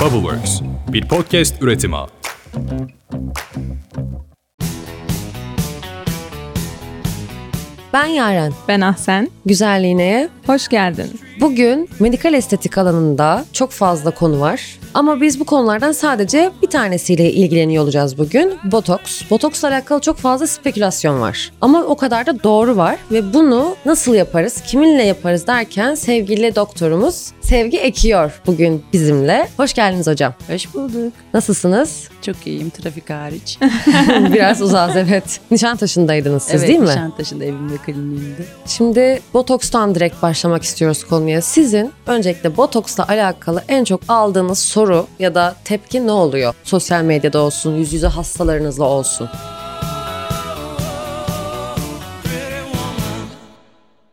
Bubbleworks, bir podcast üretimi. Ben Yaren. Ben Ahsen. Güzelliğine Hoş geldin. Bugün medikal estetik alanında çok fazla konu var. Ama biz bu konulardan sadece bir tanesiyle ilgileniyor olacağız bugün. Botoks. Botoksla alakalı çok fazla spekülasyon var. Ama o kadar da doğru var ve bunu nasıl yaparız, kiminle yaparız derken sevgili doktorumuz Sevgi Ekiyor bugün bizimle. Hoş geldiniz hocam. Hoş bulduk. Nasılsınız? Çok iyiyim trafik hariç. Biraz uzağız evet. Nişantaşı'ndaydınız siz evet, değil mi? Nişantaşı'nda evimde kliniğimde. Şimdi botokstan direkt başlamak istiyoruz konuya. Sizin öncelikle botoksla alakalı en çok aldığınız soru ya da tepki ne oluyor? Sosyal medyada olsun, yüz yüze hastalarınızla olsun.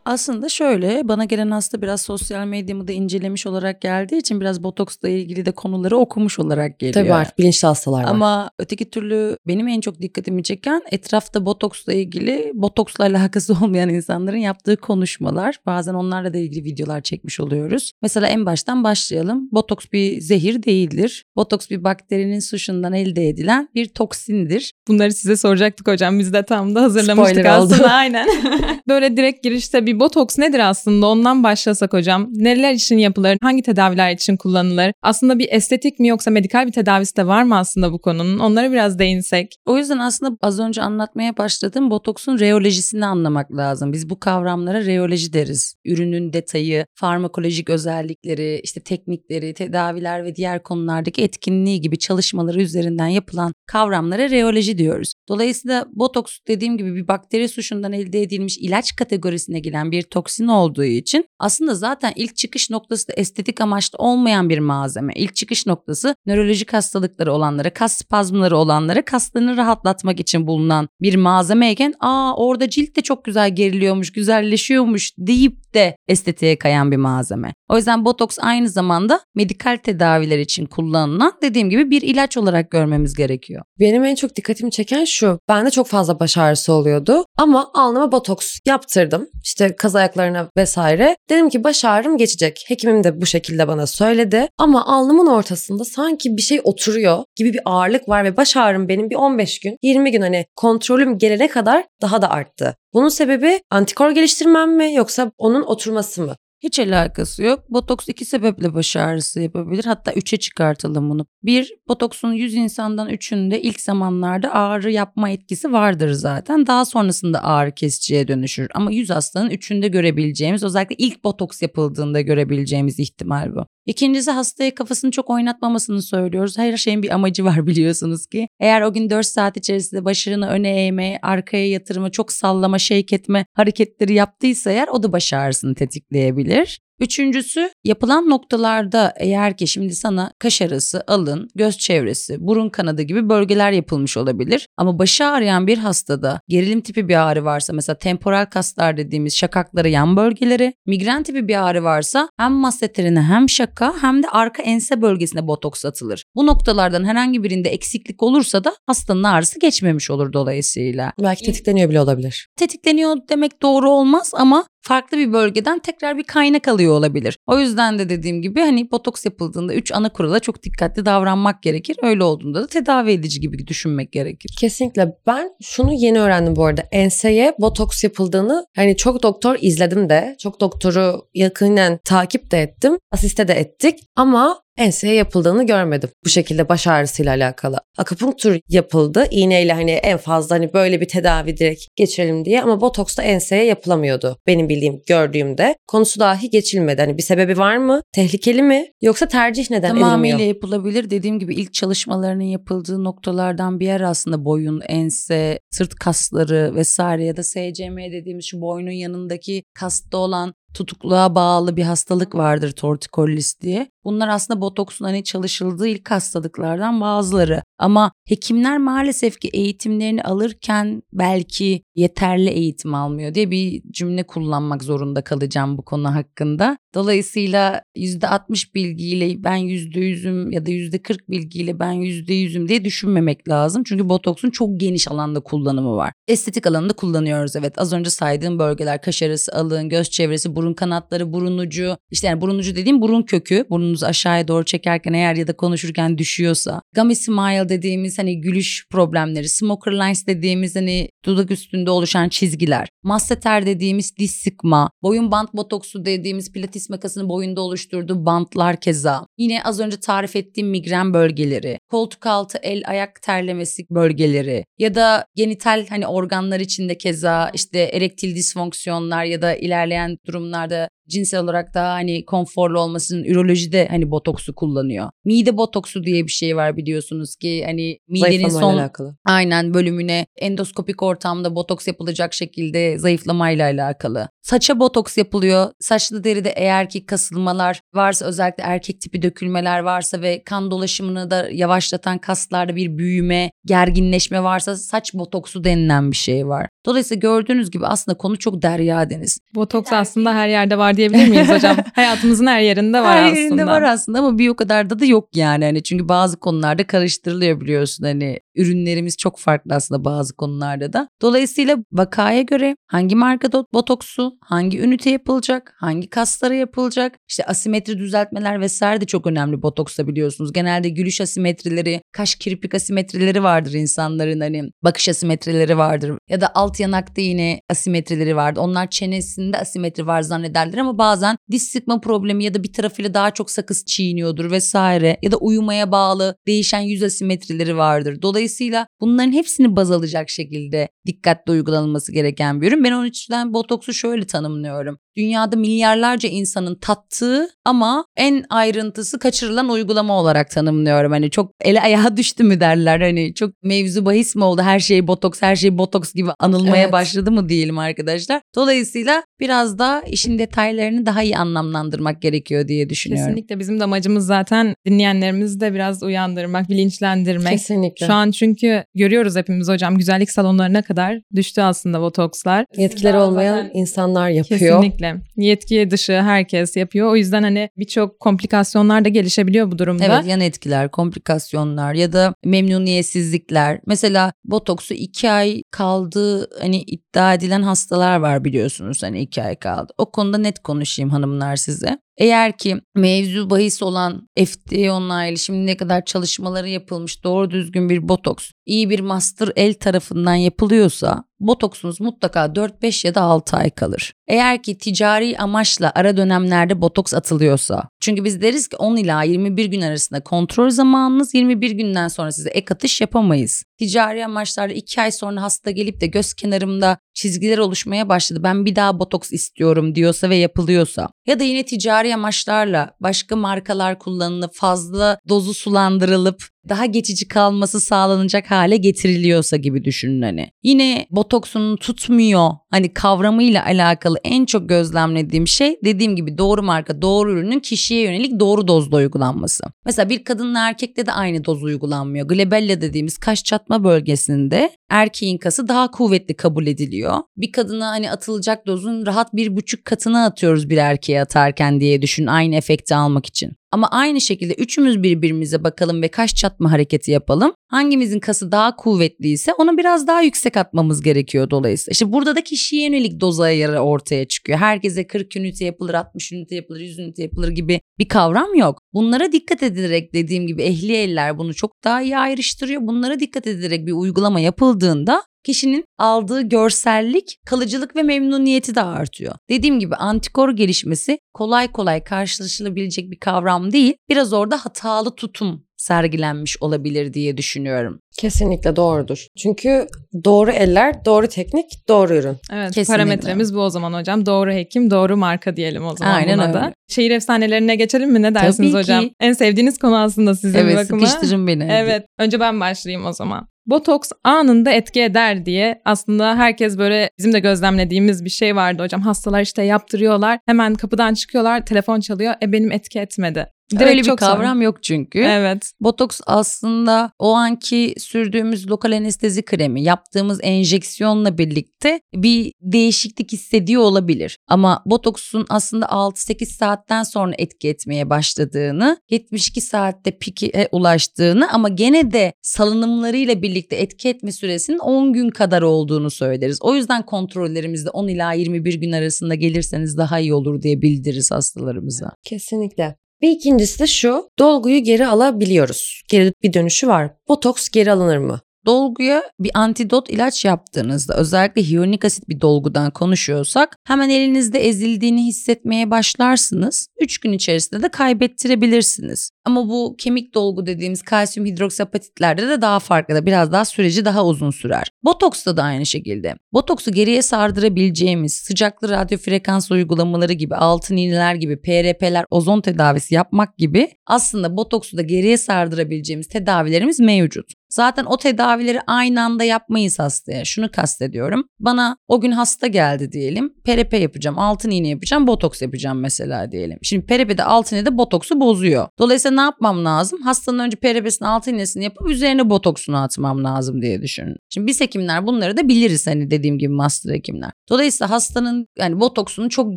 Aslında şöyle bana gelen hasta biraz sosyal medyamı da incelemiş olarak geldiği için biraz botoksla ilgili de konuları okumuş olarak geliyor. Tabii var, bilinçli hastalar var. Ama öteki türlü benim en çok dikkatimi çeken etrafta botoksla ilgili botoksla alakası olmayan insanların yaptığı konuşmalar. Bazen onlarla da ilgili videolar çekmiş oluyoruz. Mesela en baştan başlayalım. Botoks bir zehir değildir. Botoks bir bakterinin suşundan elde edilen bir toksindir. Bunları size soracaktık hocam. Biz de tam da hazırlamıştık Spoiler oldu. aslında. Aynen. Böyle direkt girişte bir botoks nedir aslında? Ondan başlasak hocam. Neler için yapılır? Hangi tedaviler için kullanılır? Aslında bir estetik mi yoksa medikal bir tedavisi de var mı aslında bu konunun? Onlara biraz değinsek. O yüzden aslında az önce anlatmaya başladığım botoksun reolojisini anlamak lazım. Biz bu kavramlara reoloji deriz. Ürünün detayı, farmakolojik özellikleri, işte teknikleri, tedaviler ve diğer konulardaki etkinliği gibi çalışmaları üzerinden yapılan kavramlara reoloji diyoruz. Dolayısıyla botoks dediğim gibi bir bakteri suşundan elde edilmiş ilaç kategorisine giren bir toksin olduğu için aslında zaten ilk çıkış noktası da estetik amaçlı olmayan bir malzeme. İlk çıkış noktası nörolojik hastalıkları olanlara, kas spazmları olanlara kaslarını rahatlatmak için bulunan bir malzemeyken aa orada cilt de çok güzel geriliyormuş, güzelleşiyormuş deyip de estetiğe kayan bir malzeme. O yüzden botoks aynı zamanda medikal tedaviler için kullanılan dediğim gibi bir ilaç olarak görmemiz gerekiyor. Benim en çok dikkatimi çeken şu. Bende çok fazla baş ağrısı oluyordu. Ama alnıma botoks yaptırdım. İşte kaz ayaklarına vesaire. Dedim ki baş ağrım geçecek. Hekimim de bu şekilde bana söyledi. Ama alnımın ortasında sanki bir şey oturuyor gibi bir ağırlık var ve baş ağrım benim bir 15 gün, 20 gün hani kontrolüm gelene kadar daha da arttı. Bunun sebebi antikor geliştirmem mi yoksa onun oturması mı? Hiç alakası yok. Botoks iki sebeple baş ağrısı yapabilir. Hatta üçe çıkartalım bunu. Bir, botoksun 100 insandan üçünde ilk zamanlarda ağrı yapma etkisi vardır zaten. Daha sonrasında ağrı kesiciye dönüşür. Ama 100 hastanın üçünde görebileceğimiz, özellikle ilk botoks yapıldığında görebileceğimiz ihtimal bu. İkincisi hastaya kafasını çok oynatmamasını söylüyoruz. Her şeyin bir amacı var biliyorsunuz ki. Eğer o gün 4 saat içerisinde başarını öne eğme, arkaya yatırma, çok sallama, shake etme hareketleri yaptıysa eğer o da baş ağrısını tetikleyebilir. Üçüncüsü yapılan noktalarda eğer ki şimdi sana kaş arası, alın, göz çevresi, burun kanadı gibi bölgeler yapılmış olabilir. Ama başı ağrıyan bir hastada gerilim tipi bir ağrı varsa mesela temporal kaslar dediğimiz şakakları yan bölgeleri, migren tipi bir ağrı varsa hem masseterine hem şaka hem de arka ense bölgesine botoks atılır. Bu noktalardan herhangi birinde eksiklik olursa da hastanın ağrısı geçmemiş olur dolayısıyla. Belki tetikleniyor bile olabilir. Tetikleniyor demek doğru olmaz ama farklı bir bölgeden tekrar bir kaynak alıyor olabilir. O yüzden de dediğim gibi hani botoks yapıldığında 3 ana kurala çok dikkatli davranmak gerekir. Öyle olduğunda da tedavi edici gibi düşünmek gerekir. Kesinlikle. Ben şunu yeni öğrendim bu arada. Enseye botoks yapıldığını hani çok doktor izledim de. Çok doktoru yakinen takip de ettim. Asiste de ettik. Ama enseye yapıldığını görmedim. Bu şekilde baş ağrısıyla alakalı. Akupunktur yapıldı. İğneyle hani en fazla hani böyle bir tedavi direkt geçirelim diye ama botoks da enseye yapılamıyordu. Benim bildiğim, gördüğümde. Konusu dahi geçilmedi. Hani bir sebebi var mı? Tehlikeli mi? Yoksa tercih neden Tamamıyla edilmiyor? yapılabilir. Dediğim gibi ilk çalışmalarının yapıldığı noktalardan bir yer aslında boyun, ense, sırt kasları vesaire ya da SCM dediğimiz şu boynun yanındaki kasta olan tutukluğa bağlı bir hastalık vardır tortikollis diye. Bunlar aslında botoksun hani çalışıldığı ilk hastalıklardan bazıları. Ama hekimler maalesef ki eğitimlerini alırken belki yeterli eğitim almıyor diye bir cümle kullanmak zorunda kalacağım bu konu hakkında. Dolayısıyla %60 bilgiyle ben %100'üm ya da %40 bilgiyle ben %100'üm diye düşünmemek lazım. Çünkü botoksun çok geniş alanda kullanımı var. Estetik alanında kullanıyoruz evet. Az önce saydığım bölgeler kaş arası, alın, göz çevresi, burun kanatları, burun ucu. İşte yani burun ucu dediğim burun kökü, burnun boynunuzu aşağıya doğru çekerken eğer ya da konuşurken düşüyorsa, gummy smile dediğimiz hani gülüş problemleri, smoker lines dediğimiz hani dudak üstünde oluşan çizgiler, masseter dediğimiz diş sıkma, boyun bant botoksu dediğimiz pilates makasını boyunda oluşturduğu bantlar keza. Yine az önce tarif ettiğim migren bölgeleri, koltuk altı el ayak terlemesi bölgeleri ya da genital hani organlar içinde keza işte erektil disfonksiyonlar ya da ilerleyen durumlarda cinsel olarak daha hani konforlu olmasının ürolojide hani botoksu kullanıyor. Mide botoksu diye bir şey var biliyorsunuz ki hani midenin son alakalı. aynen bölümüne endoskopik ortamda botoks yapılacak şekilde zayıflamayla alakalı. Saça botoks yapılıyor. Saçlı deride eğer ki kasılmalar varsa özellikle erkek tipi dökülmeler varsa ve kan dolaşımını da yavaşlatan kaslarda bir büyüme, gerginleşme varsa saç botoksu denilen bir şey var. Dolayısıyla gördüğünüz gibi aslında konu çok derya deniz. Botoks aslında her yerde var diyebilir miyiz hocam? Hayatımızın her yerinde var Her aslında. yerinde var aslında ama bir o kadar da da yok yani. Hani çünkü bazı konularda karıştırılıyor biliyorsun hani ürünlerimiz çok farklı aslında bazı konularda da. Dolayısıyla vakaya göre hangi marka do- botoksu, hangi ünite yapılacak, hangi kaslara yapılacak, işte asimetri düzeltmeler vesaire de çok önemli botoksta biliyorsunuz. Genelde gülüş asimetrileri, kaş kirpik asimetrileri vardır insanların hani bakış asimetrileri vardır ya da alt yanakta yine asimetrileri vardır. Onlar çenesinde asimetri var zannederler ama bazen diş sıkma problemi ya da bir tarafıyla daha çok sakız çiğniyordur vesaire ya da uyumaya bağlı değişen yüz asimetrileri vardır. Dolayısıyla bunların hepsini baz alacak şekilde dikkatli uygulanması gereken bir ürün. Ben onun için botoksu şöyle tanımlıyorum. Dünyada milyarlarca insanın tattığı ama en ayrıntısı kaçırılan uygulama olarak tanımlıyorum. Hani çok ele ayağa düştü mü derler. Hani çok mevzu bahis mi oldu? Her şey botoks, her şey botoks gibi anılmaya Evet. başladı mı diyelim arkadaşlar. Dolayısıyla biraz da işin detaylarını daha iyi anlamlandırmak gerekiyor diye düşünüyorum. Kesinlikle bizim de amacımız zaten dinleyenlerimizi de biraz uyandırmak, bilinçlendirmek. Kesinlikle. Şu an çünkü görüyoruz hepimiz hocam güzellik salonlarına kadar düştü aslında botokslar. Yetkileri olmayan insanlar yapıyor. Kesinlikle. Yetki dışı herkes yapıyor. O yüzden hani birçok komplikasyonlar da gelişebiliyor bu durumda. Evet yan etkiler, komplikasyonlar ya da memnuniyetsizlikler. Mesela botoksu iki ay kaldığı hani iddia edilen hastalar var biliyorsunuz hani iki ay kaldı. O konuda net konuşayım hanımlar size. Eğer ki mevzu bahis olan FDA onaylı şimdi ne kadar çalışmaları yapılmış doğru düzgün bir botoks iyi bir master el tarafından yapılıyorsa botoksunuz mutlaka 4-5 ya da 6 ay kalır. Eğer ki ticari amaçla ara dönemlerde botoks atılıyorsa çünkü biz deriz ki 10 ila 21 gün arasında kontrol zamanınız 21 günden sonra size ek atış yapamayız. Ticari amaçlarla 2 ay sonra hasta gelip de göz kenarımda çizgiler oluşmaya başladı ben bir daha botoks istiyorum diyorsa ve yapılıyorsa ya da yine ticari amaçlarla başka markalar kullanılıp fazla dozu sulandırılıp daha geçici kalması sağlanacak hale getiriliyorsa gibi düşünün hani. Yine botoksunun tutmuyor hani kavramıyla alakalı en çok gözlemlediğim şey dediğim gibi doğru marka doğru ürünün kişiye yönelik doğru dozda uygulanması. Mesela bir kadınla erkekte de aynı doz uygulanmıyor. Glabella dediğimiz kaş çatma bölgesinde erkeğin kası daha kuvvetli kabul ediliyor. Bir kadına hani atılacak dozun rahat bir buçuk katını atıyoruz bir erkeğe atarken diye düşün aynı efekti almak için. Ama aynı şekilde üçümüz birbirimize bakalım ve kaş çatma hareketi yapalım. Hangimizin kası daha kuvvetliyse onu biraz daha yüksek atmamız gerekiyor dolayısıyla. İşte burada da kişiye yönelik doz ayarı ortaya çıkıyor. Herkese 40 ünite yapılır, 60 ünite yapılır, 100 ünite yapılır gibi bir kavram yok. Bunlara dikkat edilerek dediğim gibi ehli eller bunu çok daha iyi ayrıştırıyor. Bunlara dikkat edilerek bir uygulama yapıldığında kişinin aldığı görsellik, kalıcılık ve memnuniyeti de artıyor. Dediğim gibi antikor gelişmesi kolay kolay karşılaşılabilecek bir kavram değil. Biraz orada hatalı tutum sergilenmiş olabilir diye düşünüyorum. Kesinlikle doğrudur. Çünkü doğru eller, doğru teknik, doğru ürün. Evet Kesinlikle. parametremiz bu o zaman hocam. Doğru hekim, doğru marka diyelim o zaman Aynen buna öyle. da. Şehir efsanelerine geçelim mi? Ne dersiniz Tabii hocam? ki. En sevdiğiniz konu aslında sizin evet bakıma. sıkıştırın beni. Evet. Önce ben başlayayım o zaman. Botoks anında etki eder diye aslında herkes böyle bizim de gözlemlediğimiz bir şey vardı hocam. Hastalar işte yaptırıyorlar. Hemen kapıdan çıkıyorlar. Telefon çalıyor. E benim etki etmedi. Direkt Öyle bir kavram yok çünkü. Evet. Botoks aslında o anki sürdüğümüz lokal anestezi kremi, yaptığımız enjeksiyonla birlikte bir değişiklik hissediyor olabilir. Ama botoksun aslında 6-8 saatten sonra etki etmeye başladığını, 72 saatte pike ulaştığını ama gene de salınımlarıyla birlikte etki etme süresinin 10 gün kadar olduğunu söyleriz. O yüzden kontrollerimizde 10 ila 21 gün arasında gelirseniz daha iyi olur diye bildiririz hastalarımıza. Kesinlikle. Bir ikincisi de şu. Dolguyu geri alabiliyoruz. Geri bir dönüşü var. Botoks geri alınır mı? dolguya bir antidot ilaç yaptığınızda özellikle hyaluronik asit bir dolgudan konuşuyorsak hemen elinizde ezildiğini hissetmeye başlarsınız. 3 gün içerisinde de kaybettirebilirsiniz. Ama bu kemik dolgu dediğimiz kalsiyum hidroksapatitlerde de daha farklı da biraz daha süreci daha uzun sürer. Botoksta da aynı şekilde. Botoksu geriye sardırabileceğimiz sıcaklı radyo frekans uygulamaları gibi altın iğneler gibi PRP'ler ozon tedavisi yapmak gibi aslında botoksu da geriye sardırabileceğimiz tedavilerimiz mevcut. Zaten o tedavileri aynı anda yapmayız hastaya. Şunu kastediyorum. Bana o gün hasta geldi diyelim. PRP yapacağım, altın iğne yapacağım, botoks yapacağım mesela diyelim. Şimdi PRP'de altın iğne de botoksu bozuyor. Dolayısıyla ne yapmam lazım? Hastanın önce PRP'sini altın iğnesini yapıp üzerine botoksunu atmam lazım diye düşünün. Şimdi biz hekimler bunları da biliriz hani dediğim gibi master hekimler. Dolayısıyla hastanın yani botoksunu çok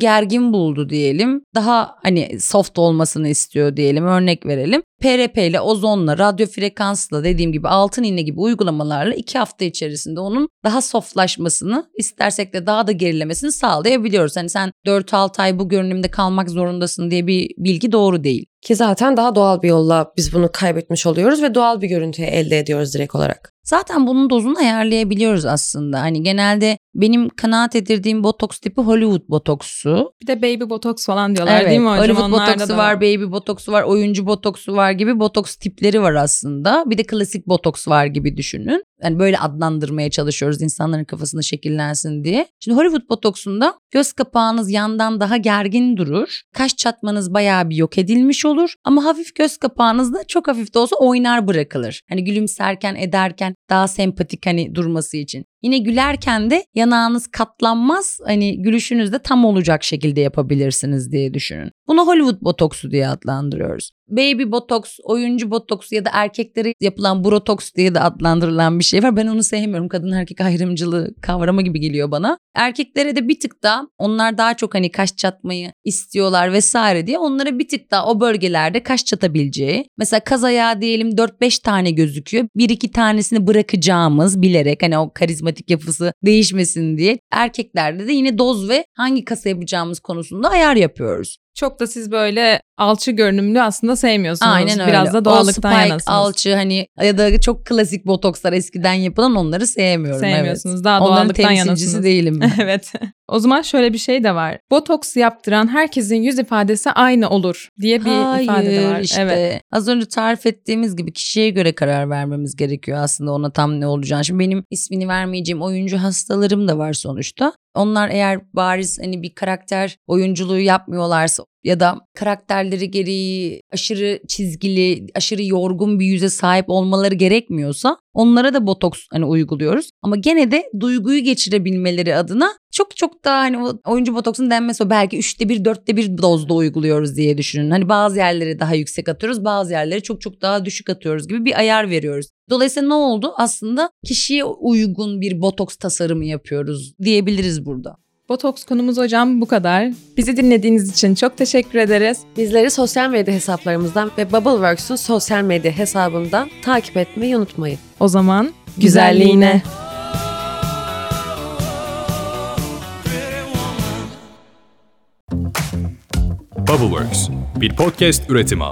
gergin buldu diyelim. Daha hani soft olmasını istiyor diyelim örnek verelim. PRP ile ozonla, radyo frekansla dediğim gibi altın iğne gibi uygulamalarla iki hafta içerisinde onun daha softlaşmasını istersek de daha da gerilemesini sağlayabiliyoruz. Hani sen 4-6 ay bu görünümde kalmak zorundasın diye bir bilgi doğru değil. Ki zaten daha doğal bir yolla biz bunu kaybetmiş oluyoruz ve doğal bir görüntüyü elde ediyoruz direkt olarak. Zaten bunun dozunu ayarlayabiliyoruz aslında. Hani genelde benim kanaat edirdiğim botoks tipi Hollywood botoksu. Bir de baby botoks falan diyorlar evet, değil mi hocam? Hollywood Onlarda botoksu da var, baby botoksu var, oyuncu botoksu var gibi botoks tipleri var aslında. Bir de klasik botoks var gibi düşünün. Yani böyle adlandırmaya çalışıyoruz insanların kafasında şekillensin diye. Şimdi Hollywood botoksunda göz kapağınız yandan daha gergin durur. Kaş çatmanız bayağı bir yok edilmiş olur. Ama hafif göz kapağınız da çok hafif de olsa oynar bırakılır. Hani gülümserken ederken daha sempatik hani durması için. Yine gülerken de yanağınız katlanmaz. Hani gülüşünüz de tam olacak şekilde yapabilirsiniz diye düşünün. Bunu Hollywood botoksu diye adlandırıyoruz. Baby botoks, oyuncu botoks ya da erkeklere yapılan brotoks diye de adlandırılan bir şey var. Ben onu sevmiyorum. Kadın erkek ayrımcılığı kavramı gibi geliyor bana. Erkeklere de bir tık daha onlar daha çok hani kaş çatmayı istiyorlar vesaire diye onlara bir tık daha o bölgelerde kaş çatabileceği. Mesela kaz ayağı diyelim 4-5 tane gözüküyor. Bir iki tanesini bırakacağımız bilerek hani o karizmatik yapısı değişmesin diye. Erkeklerde de yine doz ve hangi kasa yapacağımız konusunda ayar yapıyoruz. Çok da siz böyle alçı görünümlü aslında sevmiyorsunuz. Aynen öyle. Biraz da doğallıktan o spike, yanasınız. alçı hani ya da çok klasik botokslar eskiden yapılan onları sevmiyorum. Sevmiyorsunuz. Evet. Daha Onların doğallıktan temsilcisi yanasınız. değilim. ben. evet. O zaman şöyle bir şey de var. Botoks yaptıran herkesin yüz ifadesi aynı olur diye bir Hayır ifade de var. işte Evet. az önce tarif ettiğimiz gibi kişiye göre karar vermemiz gerekiyor aslında ona tam ne olacağını. Şimdi benim ismini vermeyeceğim oyuncu hastalarım da var sonuçta. Onlar eğer bariz hani bir karakter oyunculuğu yapmıyorlarsa ya da karakterleri gereği aşırı çizgili, aşırı yorgun bir yüze sahip olmaları gerekmiyorsa onlara da botoks hani uyguluyoruz. Ama gene de duyguyu geçirebilmeleri adına çok çok daha hani oyuncu botoksun denmesi o belki üçte bir dörtte bir dozda uyguluyoruz diye düşünün. Hani bazı yerleri daha yüksek atıyoruz bazı yerleri çok çok daha düşük atıyoruz gibi bir ayar veriyoruz. Dolayısıyla ne oldu? Aslında kişiye uygun bir botoks tasarımı yapıyoruz diyebiliriz burada. Botoks konumuz hocam bu kadar. Bizi dinlediğiniz için çok teşekkür ederiz. Bizleri sosyal medya hesaplarımızdan ve Bubbleworks'un sosyal medya hesabından takip etmeyi unutmayın. O zaman Güzelliğine. Bubbleworks bir podcast üretimi.